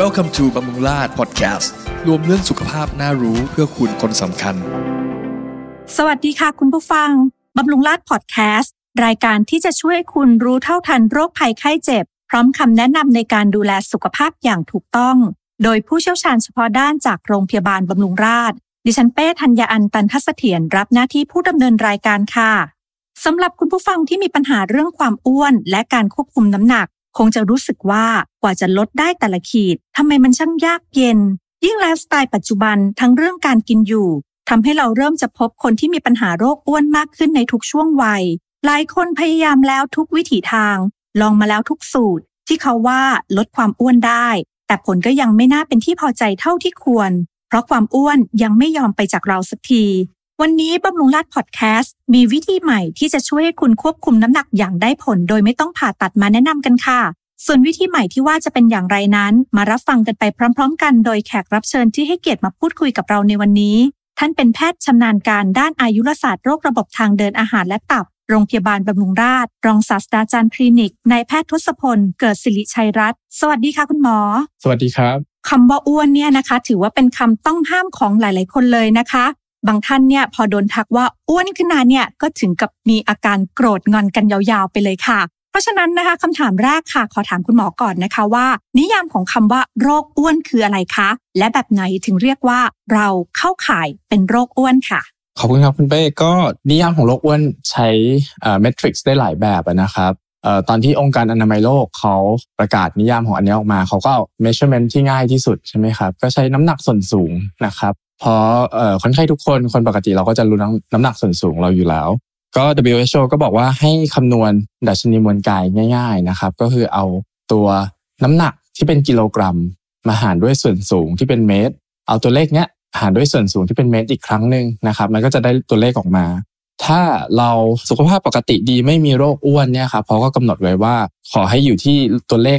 Welcome to บำรุงราษฎร์ Podcast รวมเรื่องสุขภาพน่ารู้เพื่อคุณคนสำคัญ สวัสดีค่ะคุณผู้ฟัง บำรุงราษฎร์พอดแคสต์รายการที่จะช่วยคุณรู้เท่าทันโรคภัยไข้เจ็บ พร้อมคำแนะนำในการดูแลสุขภาพอย่างถูกต้อง โดยผู้เชี่ยวชาญเฉพาะด้านจากโรงพยาบาลบำรุงราษฎร์ดิฉันเป้ธัญญาอันตันทัศเถียรรับหน้าที่ผู้ดำเนินรายการค่ะสำหรับคุณผู้ฟังที่มีปัญหาเรื่องความอ้วนและการควบคุมน้ำหนัก คงจะรู้สึกว่ากว่าจะลดได้แต่ละขีดทำไมมันช่างยากเย็น ยิ่งไลฟ์สไตล์ปัจจุบันทั้งเรื่องการกินอยู่ทำให้เราเริ่มจะพบคนที่มีปัญหาโรคอ้วนมากขึ้นในทุกช่วงวัย หลายคนพยายามแล้วทุกวิถีทาง ลองมาแล้วทุกสูตร ที่เขาว่าลดความอ้วนได้ แต่ผลก็ยังไม่น่าเป็นที่พอใจเท่าที่ควร เพราะความอ้วนยังไม่ยอมไปจากเราสักที วันนี้บำรุงราดพอดแคสต์มีวิธีใหม่ที่จะช่วยให้คุณควบคุมน้ำหนักอย่างได้ผล โดยไม่ต้องผ่าตัดมาแนะนำกันค่ะ ส่วนวิธีใหม่ที่ว่าจะเป็นอย่างไรนั้น มารับฟังกันไปพร้อม ๆ กันโดยแขกรับเชิญที่ให้เกียรติมาพูดคุยกับเราในวันนี้ ท่านเป็นแพทย์ชำนาญการด้านอายุรศาสตร์โรคระบบทางเดินอาหารและตับ โรงพยาบาลบำรุงราษฎร์รองศาสตราจารย์คลินิกนายแพทย์ทศพล เกิดสิริชัยรัตน์สวัสดีค่ะคุณหมอ สวัสดีครับคำว่าอ้วนเนี่ยนะคะ ถือว่าเป็นคำต้องห้ามของหลาย ๆ คนเลยนะคะ บางท่านเนี่ยพอโดนทักว่าอ้วนขึ้นมาเนี่ยก็ถึงกับมีอาการโกรธงอนกันยาวๆไปเลยค่ะ เพราะฉะนั้นนะคะคำถามแรกค่ะ ขอถามคุณหมอก่อนนะคะว่า นิยามของคำว่าโรคอ้วนคืออะไรคะ และแบบไหนถึงเรียกว่า เราเข้าข่ายเป็นโรคอ้วนค่ะขอบคุณครับคุณเป้ก็นิยามของโรคอ้วนใช้เมทริกซ์ได้หลายแบบนะครับออตอนที่องค์การอนามัยโลกเขาประกาศนิยามของอันนี้ออกมา เขาก็เอา measurement ที่ง่ายที่สุดใช่ไหมครับ ก็ใช้น้ำหนักส่วนสูงนะครับ เพราะเอ่อคนไข้ทุกคนคนปกติเราก็จะรู้น้ำน้ำหนักส่วนสูงเราอยู่แล้ว ก็ WHO ก็บอกว่าให้คำนวณดัชนีมวลกายง่าย ๆนะครับ ก็คือเอาตัวน้ำหนักที่เป็นกิโลกรัม มาหารด้วยส่วนสูงที่เป็นเมตร เอาตัวเลขเนี้ยหารด้วยส่วนสูงที่เป็นเมตรอีกครั้งหนึ่งนะครับ มันก็จะได้ตัวเลขออกมา ถ้าเราสุขภาพปกติดีไม่มีโรคอ้วนเนี่ยครับเขาก็กำหนดไว้ว่า ขอให้อยู่ที่ตัวเลข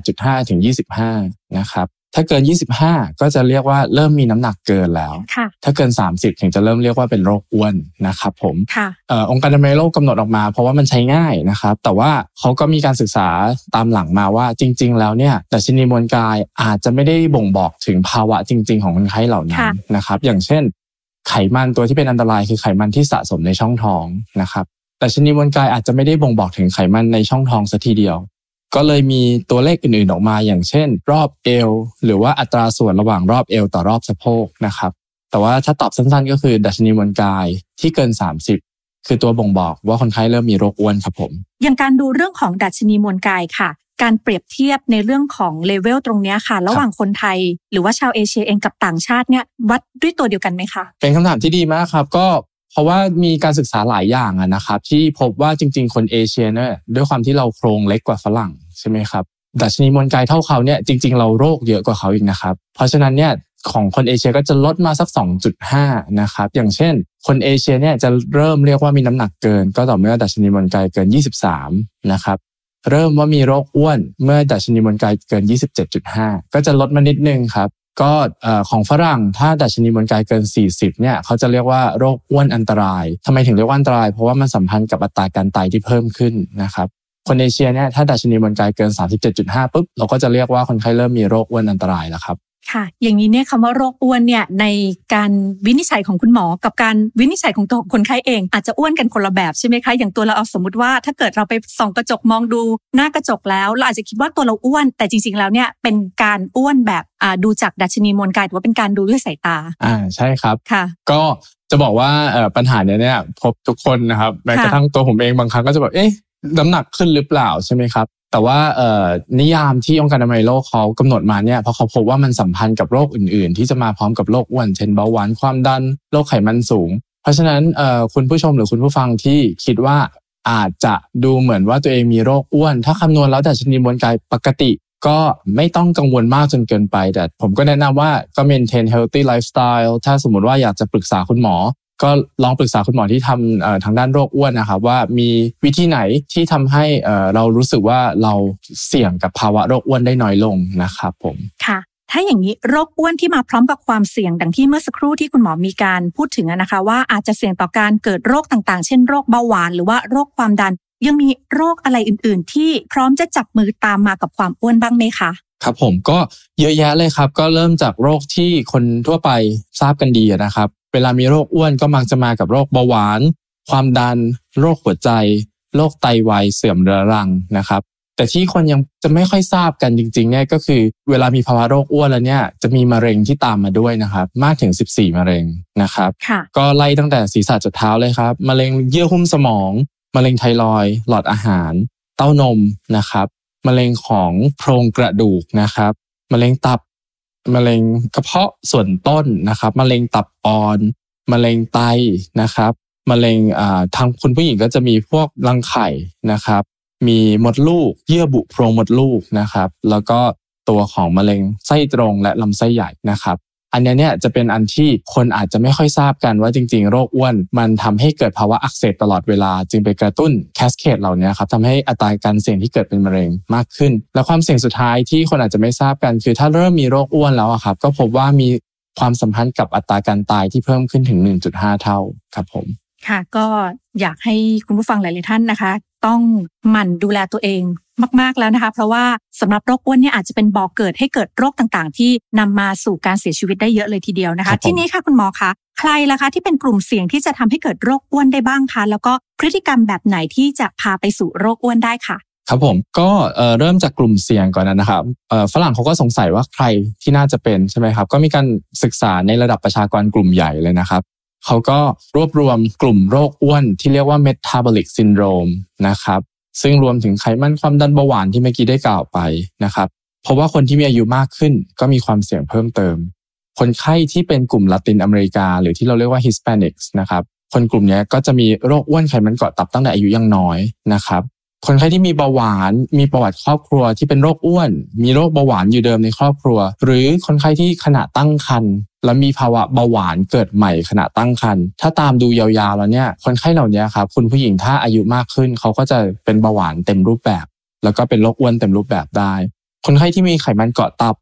18.5 ถึง 25 นะครับ ถ้าเกิน 25 ก็จะเรียกว่าเริ่มมีน้ำหนักเกินแล้วค่ะถ้าเกิน 30 ถึงจะเริ่มเรียกว่าเป็นโรคอ้วนนะครับผมค่ะเอ่อองค์การอนามัยโลกกำหนดออกมา เพราะว่ามันใช้ง่ายนะครับ แต่ว่าเขาก็มีการศึกษาตามหลังมาว่าจริง ๆ แล้วเนี่ยดัชนีมวลกายอาจจะไม่ได้บ่งบอกถึงภาวะจริง ๆ ของคนไข้เหล่านั้นค่ะนะครับ อย่างเช่น ไขมันตัวที่เป็นอันตรายคือไขมันที่สะสมในช่องท้องนะครับดัชนีมวลกายอาจจะไม่ได้บ่งบอกถึงไขมันในช่องท้องสัทีเดียว ก็เลยมีตัวเลขอื่นๆออกมา อย่างเช่น รอบเอวหรือว่าอัตราส่วนระหว่างรอบเอวต่อรอบสะโพกนะครับแต่ว่าถ้าตอบสั้นๆ ก็คือดัชนีมวลกายที่เกิน 30 คือตัวบ่งบอกว่าคนไข้เริ่มมีโรคอ้วนครับผม อย่างการดูเรื่องของดัชนีมวลกายค่ะ การเปรียบเทียบในเรื่องของเลเวลตรงเนี้ยค่ะ ระหว่างคนไทย หรือว่าชาวเอเชียเองกับต่างชาติเนี่ยวัดด้วยตัวเดียวกันไหมคะ เป็นคำถามที่ดีมากครับ ก็ เพราะว่ามีการศึกษาหลายอย่างอะนะครับ ที่พบว่าจริง ๆ คนเอเชียเนี่ยด้วยความที่เราโครงเล็กกว่าฝรั่งใช่ไหมครับดัชนีมวลกายเท่าเขาเนี่ยจริง ๆ เราโรคเยอะกว่าเขาอีกนะครับ เพราะฉะนั้นเนี่ยของคนเอเชียก็จะลดมาสัก 2.5 นะครับ อย่างเช่น คนเอเชียเนี่ยจะเริ่มเรียกว่ามีน้ำหนักเกิน ก็ต่อเมื่อดัชนีมวลกายเกิน 23 นะครับ เริ่มว่ามีโรคอ้วนเมื่อดัชนีมวลกายเกิน 27.5 ก็จะลดมานิดนึงครับ ก็ของฝรั่งถ้าดัชนีมวลกายเกิน 40เนี่ยเขาจะเรียกว่าโรคอ้วนอันตรายทำไมถึงเรียกว่าอันตราย เพราะว่ามันสัมพันธ์กับอัตราการตายที่เพิ่มขึ้นนะครับคนเอเชียเนี่ยถ้าดัชนีมวลกายเกิน 37.5ปุ๊บเราก็จะเรียกว่าคนไข้เริ่มมีโรคอ้วนอันตรายแล้วครับ ค่ะ อย่างนี้เนี่ยคำว่าโรคอ้วนเนี่ยในการวินิจฉัยของคุณหมอ กับการวินิจฉัยของตัวคนไข้เอง อาจจะอ้วนกันคนละแบบใช่ไหมคะอย่างตัวเราเอาสมมติว่า ถ้าเกิดเราไปส่องกระจกมองดูหน้ากระจกแล้ว เราอาจจะคิดว่าตัวเราอ้วน แต่จริงๆแล้วเนี่ยเป็นการอ้วนแบบอ่าดูจากดัชนีมวลกายหรือว่าเป็นการดูด้วยสายตาอ่าใช่ครับค่ะ ก็จะบอกว่าเอ่อปัญหาเนี้ยเนี่ยพบทุกคนนะครับแม้กระทั่งตัวผมเองบางครั้งก็จะแบบเอ๊ะ น้ำหนักขึ้นหรือเปล่าใช่ไหมครับ แต่ว่านิยามที่องค์การอนามัยโลกเขากำหนดมาเนี่ยเพราะเขาพบว่ามันสัมพันธ์กับโรคอื่น ๆ ที่จะมาพร้อมกับโรคอ้วนเช่นเบาหวานความดันโรคไขมันสูง เพราะฉะนั้นคุณผู้ชมหรือคุณผู้ฟังที่คิดว่าอาจจะดูเหมือนว่าตัวเองมีโรคอ้วน ถ้าคำนวณแล้วดัชนีมวลกายปกติ ก็ไม่ต้องกังวลมากจนเกินไป แต่ผมก็แนะนำว่าก็ maintain healthy lifestyle ถ้าสมมติว่าอยากจะปรึกษาคุณหมอ ก็ลองปรึกษาคุณหมอที่ทำเอ่อทางด้านโรคอ้วนนะครับว่ามีวิธีไหนที่ทำให้เอ่อเรารู้สึกว่าเราเสี่ยงกับภาวะโรคอ้วนได้น้อยลงนะครับผมค่ะถ้าอย่างนี้โรคอ้วนที่มาพร้อมกับความเสี่ยงดังที่เมื่อสักครู่ที่คุณหมอมีการพูดถึงอะนะคะ ว่าอาจจะเสี่ยงต่อการเกิดโรคต่างๆ เช่นโรคเบาหวานหรือว่าโรคความดัน ยังมีโรคอะไรอื่น ๆ ที่พร้อมจะจับมือตามมากับความอ้วนบ้างไหมคะครับผมก็เยอะแยะเลยครับ ก็เริ่มจากโรคที่คนทั่วไปทราบกันดีนะครับ เวลามีโรคอ้วนก็มักจะมากับโรคเบาหวาน ความดัน โรคหัวใจ โรคไตวายเสื่อมเรื้อรังนะครับ แต่ที่คนยังจะไม่ค่อยทราบกันจริงๆเนี่ยก็คือ เวลามีภาวะโรคอ้วนแล้วเนี่ยจะมีมะเร็งที่ตามมาด้วยนะครับ มากถึง 14 มะเร็งนะครับค่ะก็ไล่ตั้งแต่ศีรษะจนเท้าเลยครับมะเร็งเยื่อหุ้มสมอง มะเร็งไทรอยด์หลอดอาหาร เต้านมนะครับมะเร็งของโพรงกระดูกนะครับมะเร็งตับ มะเร็งกระเพาะส่วนต้นนะครับมะเร็งตับอ่อนมะเร็งไตนะครับมะเร็งอ่าทางคุณผู้หญิงก็จะมีพวกรังไข่นะครับ มีมดลูก เยื่อบุโพรงมดลูกนะครับ แล้วก็ตัวของมะเร็งไส้ตรงและลำไส้ใหญ่นะครับ อันนี้เนี่ยจะเป็นอันที่คนอาจจะไม่ค่อยทราบกันว่าจริง ๆ โรคอ้วน มันทำให้เกิดภาวะอักเสบตลอดเวลา จึงไปกระตุ้นแคสเคดเหล่านี้ครับทำให้อัตราการเสี่ยงที่เกิดเป็นมะเร็งมากขึ้น และความเสี่ยงสุดท้ายที่คนอาจจะไม่ทราบกันคือถ้าเริ่มมีโรคอ้วนแล้วครับก็พบว่ามีความสัมพันธ์กับอัตราการตายที่เพิ่มขึ้นถึง 1.5 เท่าครับผมค่ะก็อยากให้คุณผู้ฟังหลาย ๆ ท่านนะคะ ต้องหมั่นดูแลตัวเอง มากๆแล้วนะคะ เพราะว่าสำหรับโรคอ้วนเนี่ยอาจจะเป็นบ่อกเกิดให้เกิดโรคต่างๆ ที่นำมาสู่การเสียชีวิตได้เยอะเลยทีเดียวนะครัคะบผมทีนี้ค่ะคุณหมอคะใครล่ะคะที่เป็นกลุ่มเสี่ยงที่จะทำให้เกิดโรคอ้วนได้บ้างคะแล้วก็พฤติกรรมแบบไหนที่จะพาไปสู่โรคอ้วนได้ค่ะครับผมก็เอ่อเริ่มจากกลุ่มเสี่ยงก่อนนะครับเอ่อฝรั่งเขาก็สงสัยว่าใครที่น่าจะเป็นใช่ไหมครับ ก็มีการศึกษาในระดับประชากรกลุ่มใหญ่เลยนะครับเขาก็รวบรวมกลุ่มโรคอ้วนที่เรียกว่า metabolic syndrome นะครับ ซึ่งรวมถึงไขมันความดันเบาหวานที่เมื่อกี้ได้กล่าวไปนะครับ เพราะว่าคนที่มีอายุมากขึ้นก็มีความเสี่ยงเพิ่มเติม คนไข้ที่เป็นกลุ่มละตินอเมริกา หรือที่เราเรียกว่า Hispanics นะครับ คนกลุ่มนี้ก็จะมีโรคอ้วนไขมันเกาะตับตั้งแต่อายุยังน้อยนะครับ คนไข้ที่มีเบาหวาน มีประวัติครอบครัวที่เป็นโรคอ้วน มีโรคเบาหวานอยู่เดิมในครอบครัว หรือคนไข้ที่ขณะตั้งครรภ์แล้วมีภาวะเบาหวานเกิดใหม่ขณะตั้งครรภ์ถ้าตามดูยาวๆแล้วเนี่ยคนไข้เหล่านี้ครับคุณผู้หญิงถ้าอายุมากขึ้น เขาก็จะเป็นเบาหวานเต็มรูปแบบ แล้วก็เป็นโรคอ้วนเต็มรูปแบบได้ คนไข้ที่มีไขมันเกาะตับ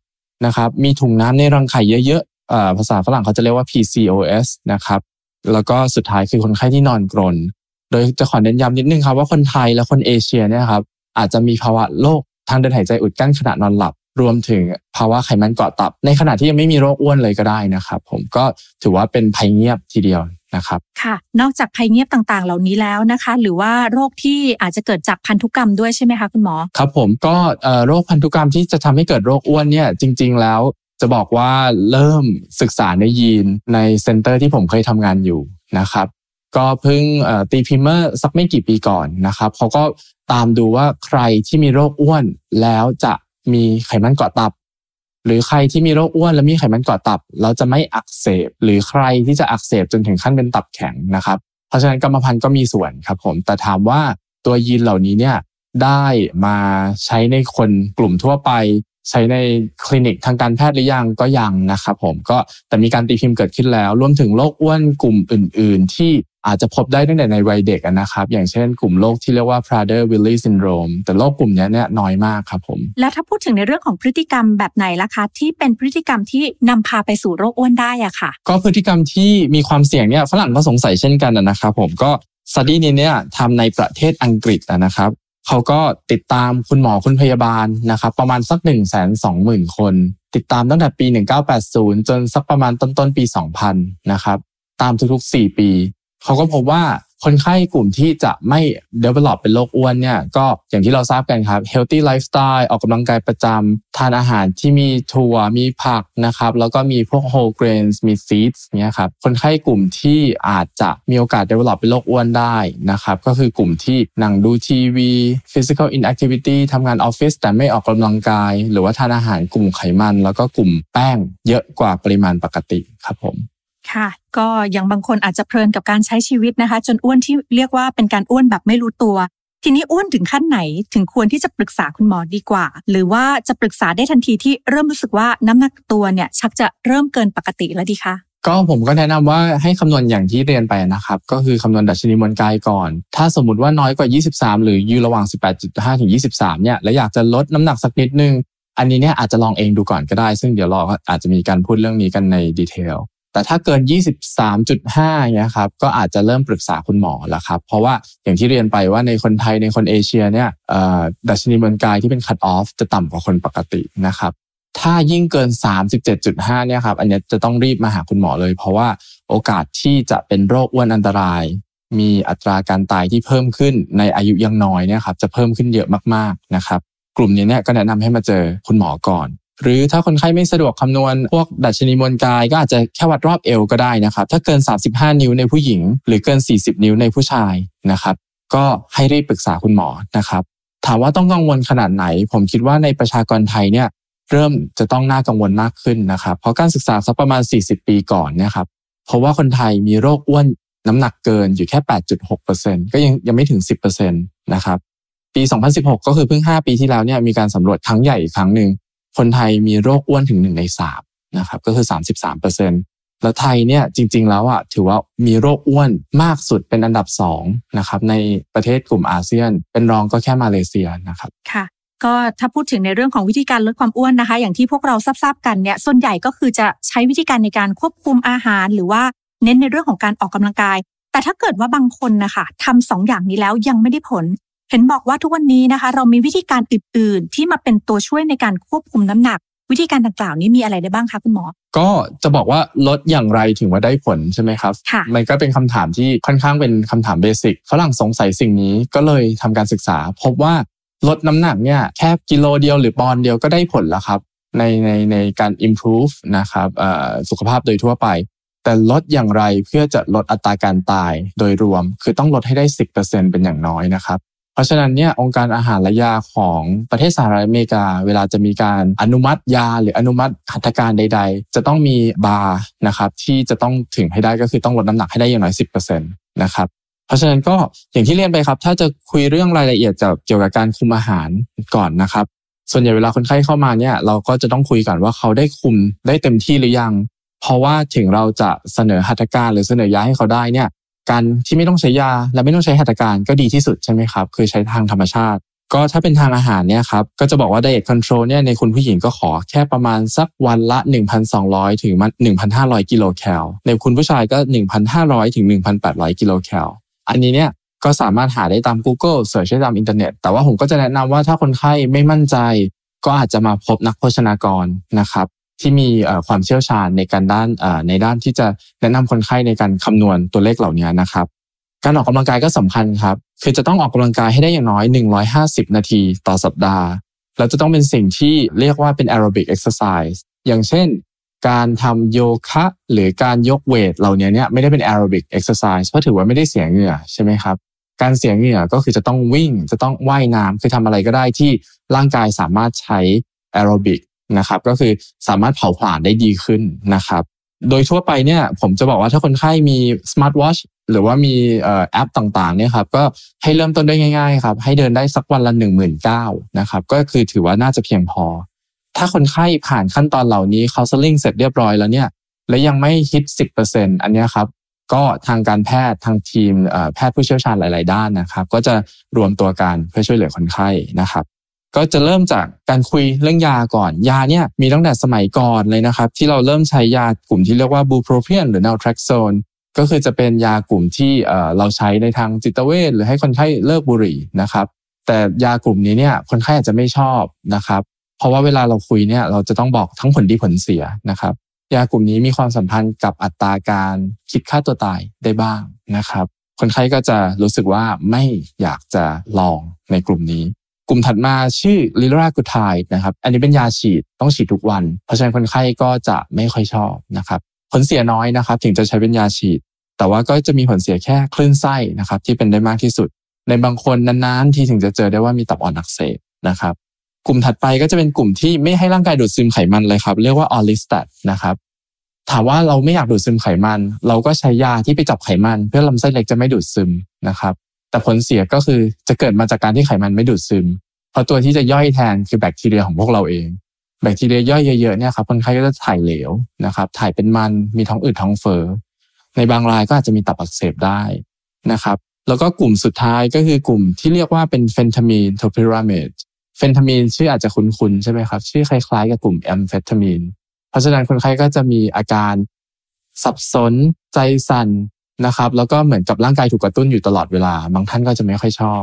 นะครับมีถุงน้ำในรังไข่เยอะๆเอ่อภาษาฝรั่งเขาจะเรียกว่า PCOS นะครับแล้วก็สุดท้ายคือคนไข้ที่นอนกรน โดยจะขอเน้นย้ำนิดนึงครับว่าคนไทยและคนเอเชียเนี่ยครับอาจจะมีภาวะโรคทางเดินหายใจอุดกั้นขณะนอนหลับ รวมถึงภาวะไขมันเกาะตับ ในขณะที่ยังไม่มีโรคอ้วนเลยก็ได้นะครับ ผมก็ถือว่าเป็นภัยเงียบทีเดียวนะครับค่ะ นอกจากภัยเงียบต่างๆ เหล่านี้แล้วนะคะ หรือว่าโรคที่อาจจะเกิดจากพันธุกรรมด้วยใช่ไหมคะคุณหมอ ครับผมก็เอ่อโรคพันธุกรรมที่จะทำให้เกิดโรคอ้วนเนี่ยจริง ๆ แล้วจะบอกว่าเริ่มศึกษาในยีนใน center ที่ผมเคยทำงานอยู่นะครับ ก็เพิ่งตีพิมพ์เมื่อสักไม่กี่ปีก่อนนะครับเขาก็ตามดูว่าใครที่มีโรคอ้วนแล้วจะมีไขมันเกาะตับ หรือใครที่มีโรคอ้วนแล้วมีไขมันเกาะตับแล้วจะไม่อักเสบ หรือใครที่จะอักเสบจนถึงขั้นเป็นตับแข็งนะครับ เพราะฉะนั้นกรรมพันธุ์ก็มีส่วนครับผมแต่ถามว่าตัวยีนเหล่านี้เนี่ยได้มาใช้ในคนกลุ่มทั่วไป ใช้ในคลินิกทางการแพทย์หรือยังก็ยังนะครับผมก็แต่มีการตีพิมพ์เกิดขึ้นแล้ว รวมถึงโรคอ้วนกลุ่มอื่น ๆ ที่อาจจะพบได้ตั้งแต่ในวัยเด็กนะครับ อย่างเช่นกลุ่มโรคที่เรียกว่า Prader-Willi syndrome แต่โรคกลุ่มนี้เนี่ยน้อยมากครับผม แล้วถ้าพูดถึงในเรื่องของพฤติกรรมแบบไหนล่ะคะที่เป็นพฤติกรรมที่นำพาไปสู่โรคอ้วนได้อะค่ะ ก็พฤติกรรมที่มีความเสี่ยงเนี่ยฝรั่งก็สงสัยเช่นกันนะครับผมก็สตดี้นี้เนี่ยทำในประเทศอังกฤษนะครับ เขาก็ติดตามคุณหมอคุณพยาบาลนะครับ ประมาณสัก1นึ่งแสนสองหมื่นคน ติดตามตั้งแต่ปี 1980 จนสักประมาณต้นต้นปี 2000 นะครับ ตามทุกๆ 4 ปี เขาก็พบว่า คนไข้กลุ่มที่จะไม่ develop เป็นโรคอ้วนเนี่ยก็อย่างที่เราทราบกันครับ healthy lifestyle ออกกำลังกายประจำทานอาหารที่มีถั่วมีผักนะครับ แล้วก็มีพวก whole grains มี seeds เนี่ยครับคนไข้กลุ่มที่อาจจะมีโอกาส develop เป็นโรคอ้วนได้นะครับ ก็คือกลุ่มที่นั่งดูทีวี physical inactivity ทำงานออฟฟิศแต่ไม่ออกกำลังกาย หรือว่าทานอาหารกลุ่มไขมัน แล้วก็กลุ่มแป้งเยอะกว่าปริมาณปกติครับผม ค่ะ ก็อย่างบางคนอาจจะเพลินกับการใช้ชีวิตนะคะ จนอ้วนที่เรียกว่าเป็นการอ้วนแบบไม่รู้ตัว ทีนี้อ้วนถึงขั้นไหนถึงควรที่จะปรึกษาคุณหมอดีกว่า หรือว่าจะปรึกษาได้ทันทีที่เริ่มรู้สึกว่าน้ำหนักตัวเนี่ยชักจะเริ่มเกินปกติแล้วดีคะก็ผมก็แนะนำว่าให้คำนวณอย่างที่เรียนไปนะครับ ก็คือคำนวณดัชนีมวลกายก่อน ถ้าสมมติว่าน้อยกว่า 23 หรืออยู่ระหว่าง 18.5 ถึง 23 เนี่ยและอยากจะลดน้ำหนักสักนิดนึง อันนี้เนี่ยอาจจะลองเองดูก่อนก็ได้ ซึ่งเดี๋ยวเราอาจจะมีการพูดเรื่องนี้กันในดีเทล แต่ถ้าเกิน 23.5เนี่ยครับก็อาจจะเริ่มปรึกษาคุณหมอแล้วครับ เพราะว่าอย่างที่เรียนไปว่าในคนไทยในคนเอเชียเนี่ยดัชนีมวลกายที่เป็นคัตออฟจะต่ำกว่าคนปกตินะครับถ้ายิ่งเกิน 37.5เนี่ยครับอันนี้จะต้องรีบมาหาคุณหมอเลย เพราะว่าโอกาสที่จะเป็นโรคอ้วนอันตราย มีอัตราการตายที่เพิ่มขึ้นในอายุยังน้อยเนี่ยครับจะเพิ่มขึ้นเยอะมากๆนะครับ กลุ่มนี้เนี่ยก็แนะนำให้มาเจอคุณหมอก่อน หรือถ้าคนไข้ไม่สะดวกคำนวณ พวกดัชนีมวลกายก็อาจจะแค่วัดรอบเอวก็ได้นะครับ ถ้าเกิน 35 นิ้วในผู้หญิง หรือเกิน 40 นิ้วในผู้ชายนะครับ ก็ให้รีบปรึกษาคุณหมอนะครับ ถามว่าต้องกังวลขนาดไหน ผมคิดว่าในประชากรไทยเนี่ยเริ่มจะต้องน่ากังวลมากขึ้นนะครับ เพราะการศึกษาสักประมาณ 40 ปีก่อนนะครับเพราะว่าคนไทยมีโรคอ้วนน้ำหนักเกินอยู่แค่ 8.6%ก็ยังยังไม่ถึง 10%นะครับปี 2016 ก็คือเพิ่ง 5 ปีที่แล้วเนี่ยมีการสำรวจครั้งใหญ่อีกครั้งหนึ่ง คนไทยมีโรคอ้วนถึงหนึ่งในสามนะครับก็คือ 33เปอร์เซ็นต์แล้วไทยเนี่ยจริง ๆ แล้วอะถือว่ามีโรคอ้วนมากสุดเป็นอันดับสองนะครับในประเทศกลุ่มอาเซียน เป็นรองก็แค่มาเลเซียนะครับค่ะก็ถ้าพูดถึงในเรื่องของวิธีการลดความอ้วนนะคะ อย่างที่พวกเราทราบๆกันเนี่ยส่วนใหญ่ก็คือจะใช้วิธีการในการควบคุมอาหาร หรือว่าเน้นในเรื่องของการออกกำลังกาย แต่ถ้าเกิดว่าบางคนนะคะทำสองอย่างนี้แล้วยังไม่ได้ผล เห็นบอกว่าทุกวันนี้นะคะ เรามีวิธีการอื่น ๆ ที่มาเป็นตัวช่วยในการควบคุมน้ำหนัก วิธีการดังกล่าวนี้มีอะไรได้บ้างคะคุณหมอ ก็จะบอกว่าลดอย่างไรถึงว่าได้ผลใช่ไหมครับค่ะมันก็เป็นคำถามที่ค่อนข้างเป็นคำถามเบสิกฝรั่งสงสัยสิ่งนี้ก็เลยทำการศึกษา พบว่าลดน้ำหนักเนี่ยแค่กิโลเดียวหรือปอนเดียวก็ได้ผลแล้วครับ ในในในการ improve นะครับสุขภาพโดยทั่วไปแต่ลดอย่างไรเพื่อจะลดอัตราการตายโดยรวม คือต้องลดให้ได้ 10%เป็นอย่างน้อยนะครับ ราะฉะนั้นเนี่ยองค์การอาหารและยาของประเทศสหรัฐอเมริกา เวลาจะมีการอนุมัติยาหรืออนุมัติหัตถการใด ๆ จะต้องมีบาร์นะครับที่จะต้องถึงให้ได้ก็คือต้องลดน้ำหนักให้ได้อย่างน้อย 10%นะครับเพราะฉะนั้นก็อย่างที่เรียนไปครับ ถ้าจะคุยเรื่องรายละเอียดเกี่ยวกับการคุมอาหารก่อนนะครับ ส่วนใหญ่เวลาคนไข้เข้ามาเนี่ย เราก็จะต้องคุยก่อนว่าเขาได้คุมได้เต็มที่หรือยัง เพราะว่าถึงเราจะเสนอหัตถการหรือเสนอยาให้เขาได้เนี่ย การที่ไม่ต้องใช้ยา และไม่ต้องใช้หัตถการก็ดีที่สุดใช่ไหมครับ คือใช้ทางธรรมชาติ ก็ถ้าเป็นทางอาหารเนี่ยครับ ก็จะบอกว่า diet control เนี่ยในคุณผู้หญิงก็ขอแค่ประมาณสักวันละ 1,200 ถึง 1,500 กิโลแคล ในคุณผู้ชายก็ 1,500 ถึง 1,800 กิโลแคล อันนี้เนี่ยก็สามารถหาได้ตาม Google search ได้ตามอินเทอร์เน็ต แต่ว่าผมก็จะแนะนำว่าถ้าคนไข้ไม่มั่นใจ ก็อาจจะมาพบนักโภชนากรนะครับ ที่มีความเชี่ยวชาญในการด้านในด้านที่จะแนะนำคนไข้ในการคำนวณตัวเลขเหล่านี้นะครับ การออกกำลังกายก็สำคัญครับ คือจะต้องออกกำลังกายให้ได้อย่างน้อย 150 นาทีต่อสัปดาห์ แล้วจะต้องเป็นสิ่งที่เรียกว่าเป็น aerobic exercise อย่างเช่น การทำโยคะหรือการยก weight เหล่านี้เนี่ยไม่ได้เป็น aerobic exercise เพราะถือว่าไม่ได้เสียเหงื่อใช่ไหมครับการเสียเหงื่อก็คือจะต้องวิ่ง จะต้องว่ายน้ำคือทำอะไรก็ได้ที่ร่างกายสามารถใช้แอโรบิก นะครับ ก็คือสามารถเผาผลาญได้ดีขึ้นนะครับ โดยทั่วไปเนี่ยผมจะบอกว่าถ้าคนไข้มีสมาร์ทวอชหรือว่ามีแอปต่างๆเนี่ยครับก็ให้เริ่มต้นได้ง่ายๆครับให้เดินได้สักวันละหนึ่งหมื่นก้าวนะครับก็คือถือว่าน่าจะเพียงพอ ถ้าคนไข้ผ่านขั้นตอนเหล่านี้ counseling เสร็จเรียบร้อยแล้วเนี่ยและยังไม่ฮิตสิบเปอร์เซ็นต์อันนี้ครับก็ทางการแพทย์ทางทีมแพทย์ผู้เชี่ยวชาญหลาย ๆ ด้านนะครับ ก็จะรวมตัวกันเพื่อช่วยเหลือคนไข้นะครับ ก็จะเริ่มจากการคุยเรื่องยาก่อน ยาเนี่ยมีตั้งแต่สมัยก่อนเลยนะครับ ที่เราเริ่มใช้ยากลุ่มที่เรียกว่า bupropion หรือ naltrexone ก็คือจะเป็นยากลุ่มที่เราใช้ในทางจิตเวชหรือให้คนไข้เลิกบุหรี่นะครับ แต่ยากลุ่มนี้เนี่ยคนไข้อาจจะไม่ชอบนะครับ เพราะว่าเวลาเราคุยเนี่ยเราจะต้องบอกทั้งผลดีผลเสียนะครับ ยากลุ่มนี้มีความสัมพันธ์กับอัตราการคิดค่าตัวตายได้บ้างนะครับ คนไข้ก็จะรู้สึกว่าไม่อยากจะลองในกลุ่มนี้ กลุ่มถัดมาชื่อลิลากูไทนะครับ อันนี้เป็นยาฉีดต้องฉีดทุกวัน เพราะฉะนั้นคนไข้ก็จะไม่ค่อยชอบนะครับผลเสียน้อยนะครับ ถึงจะใช้เป็นยาฉีด แต่ว่าก็จะมีผลเสียแค่คลื่นไส้นะครับ ที่เป็นได้มากที่สุด ในบางคนนานๆ ที่ถึงจะเจอได้ว่ามีตับอ่อนอักเสบนะครับ กลุ่มถัดไปก็จะเป็นกลุ่มที่ไม่ให้ร่างกายดูดซึมไขมันเลยครับ เรียกว่าออลิสตัดนะครับถามว่าเราไม่อยากดูดซึมไขมัน เราก็ใช้ยาที่ไปจับไขมัน เพื่อลำไส้เล็กจะไม่ดูดซึมนะครับ แต่ผลเสียก็คือจะเกิดมาจากการที่ไขมันไม่ดูดซึม เพราะตัวที่จะย่อยแทนคือแบคทีเรียของพวกเราเอง แบคทีเรียย่อยเยอะๆเนี่ยครับคนไข้ก็จะถ่ายเหลวนะครับ ถ่ายเป็นมันมีท้องอืดท้องเฟ้อในบางรายก็อาจจะมีตับอักเสบได้นะครับ แล้วก็กลุ่มสุดท้ายก็คือกลุ่มที่เรียกว่าเป็นเฟนทามีนโทพิรามิดเฟนทามีนชื่ออาจจะคุ้นๆใช่ไหมครับ ชื่อคล้ายๆกับกลุ่มแอมเฟตามีน เพราะฉะนั้นคนไข้ก็จะมีอาการสับสน ใจสั่น นะครับ แล้วก็เหมือนกับร่างกายถูกกระตุ้นอยู่ตลอดเวลา บางท่านก็จะไม่ค่อยชอบ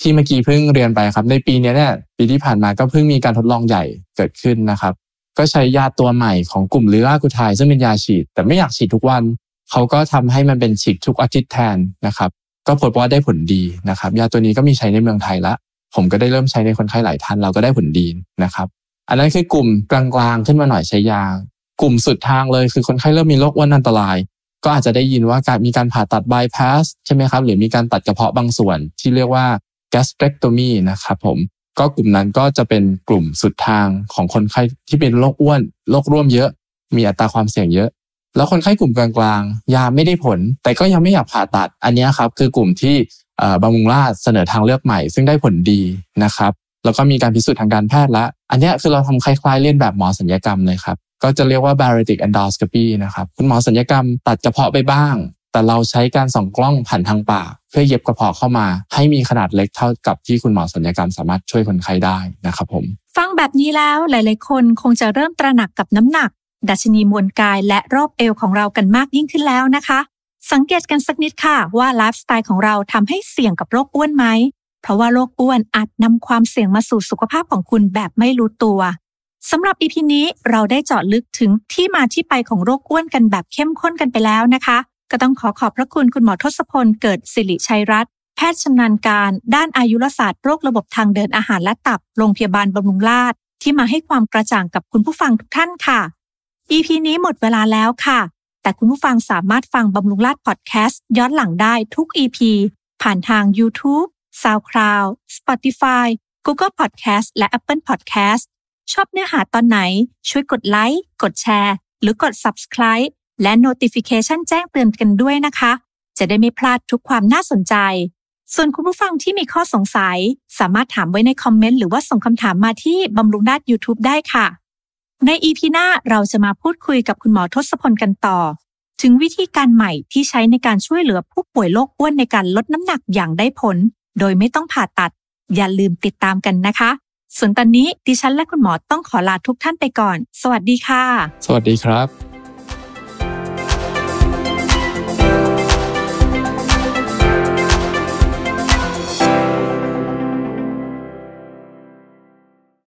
ที่เมื่อกี้เพิ่งเรียนไปครับ ในปีนี้เนี่ยปีที่ผ่านมาก็เพิ่งมีการทดลองใหญ่เกิดขึ้นนะครับ ก็ใช้ยาตัวใหม่ของกลุ่มลิรากูไทซึ่งเป็นยาฉีด แต่ไม่อยากฉีดทุกวัน เขาก็ทำให้มันเป็นฉีดทุกอาทิตย์แทนนะครับ ก็พบว่าได้ผลดีนะครับ ยาตัวนี้ก็มีใช้ในเมืองไทยละผมก็ได้เริ่มใช้ในคนไข้หลายท่านเราก็ได้ผลดีนะครับ อันนั้นคือกลุ่มกลางๆขึ้นมาหน่อยใช้ยากลุ่มสุดทางเลยคือคนไข้เริ่มมีโรคอ้วนอันตราย ก็อาจจะได้ยินว่าการมีการผ่าตัดบายพาสใช่ไหมครับ หรือมีการตัดกระเพาะบางส่วนที่เรียกว่า gastrectomy นะครับผมก็กลุ่มนั้นก็จะเป็นกลุ่มสุดทางของคนไข้ที่เป็นโรคอ้วนโรคร่วมเยอะ มีอัตราความเสี่ยงเยอะ แล้วคนไข้กลุ่มกลางๆ ยาไม่ได้ผล แต่ก็ยังไม่อยากผ่าตัดอันนี้ครับ คือกลุ่มที่บำรุงราษเสนอทางเลือกใหม่ ซึ่งได้ผลดีนะครับ แล้วก็มีการพิสูจน์ทางการแพทย์ละ อันนี้คือเราทำคล้ายๆเลียนแบบหมอสัญญกรรมเลยครับ ก็จะเรียกว่า bariatric endoscopy นะครับ คุณหมอสัญญกรรมตัดกระเพาะไปบ้าง แต่เราใช้การส่องกล้องผ่านทางปาก เพื่อเย็บกระเพาะเข้ามา ให้มีขนาดเล็กเท่ากับที่คุณหมอศัลยกรรมสามารถช่วยคนไข้ได้นะครับผม ฟังแบบนี้แล้วหลาย ๆ คนคงจะเริ่มตระหนักกับน้ำหนัก ดัชนีมวลกายและรอบเอวของเรากันมากยิ่งขึ้นแล้วนะคะ สังเกตกันสักนิดค่ะว่าไลฟ์สไตล์ของเราทำให้เสี่ยงกับโรคอ้วนไหมเพราะว่าโรคอ้วนอาจนำความเสี่ยงมาสู่สุขภาพของคุณแบบไม่รู้ตัว สำหรับ EP นี้เราได้เจาะลึกถึงที่มาที่ไปของโรคอ้วนกันแบบเข้มข้นกันไปแล้วนะคะ ก็ต้องขอขอบพระคุณคุณหมอทศพลเกิดสิริชัยรัตน์แพทย์ชำนาญการ ด้านอายุรศาสตร์โรคระบบทางเดินอาหารและตับโรงพยาบาลบำรุงราษฎร์ที่มาให้ความกระจ่างกับคุณผู้ฟังทุกท่านค่ะ EP นี้หมดเวลาแล้วค่ะ แต่คุณผู้ฟังสามารถฟังบำรุงราษฎร์พอดแคสต์ย้อนหลังได้ทุก EP ผ่านทาง YouTube, SoundCloud, Spotify, Google Podcast และ Apple Podcast ชอบเนื้อหาตอนไหน ช่วยกดไลค์ กดแชร์ หรือกด Subscribe และ Notification แจ้งเตือนกันด้วยนะคะ จะได้ไม่พลาดทุกความน่าสนใจ ส่วนคุณผู้ฟังที่มีข้อสงสัย สามารถถามไว้ในคอมเมนต์หรือว่าส่งคำถามมาที่บำรุงราษ YouTube ได้ค่ะ ใน EP หน้าเราจะมาพูดคุยกับคุณหมอทศพลกันต่อ ถึงวิธีการใหม่ที่ใช้ในการช่วยเหลือผู้ป่วยโรคอ้วนในการลดน้ำหนักอย่างได้ผล โดยไม่ต้องผ่าตัด อย่าลืมติดตามกันนะคะ ส่วนตอนนี้ดิฉันและคุณหมอต้องขอลาทุกท่านไปก่อน สวัสดีค่ะ สวัสดีครับ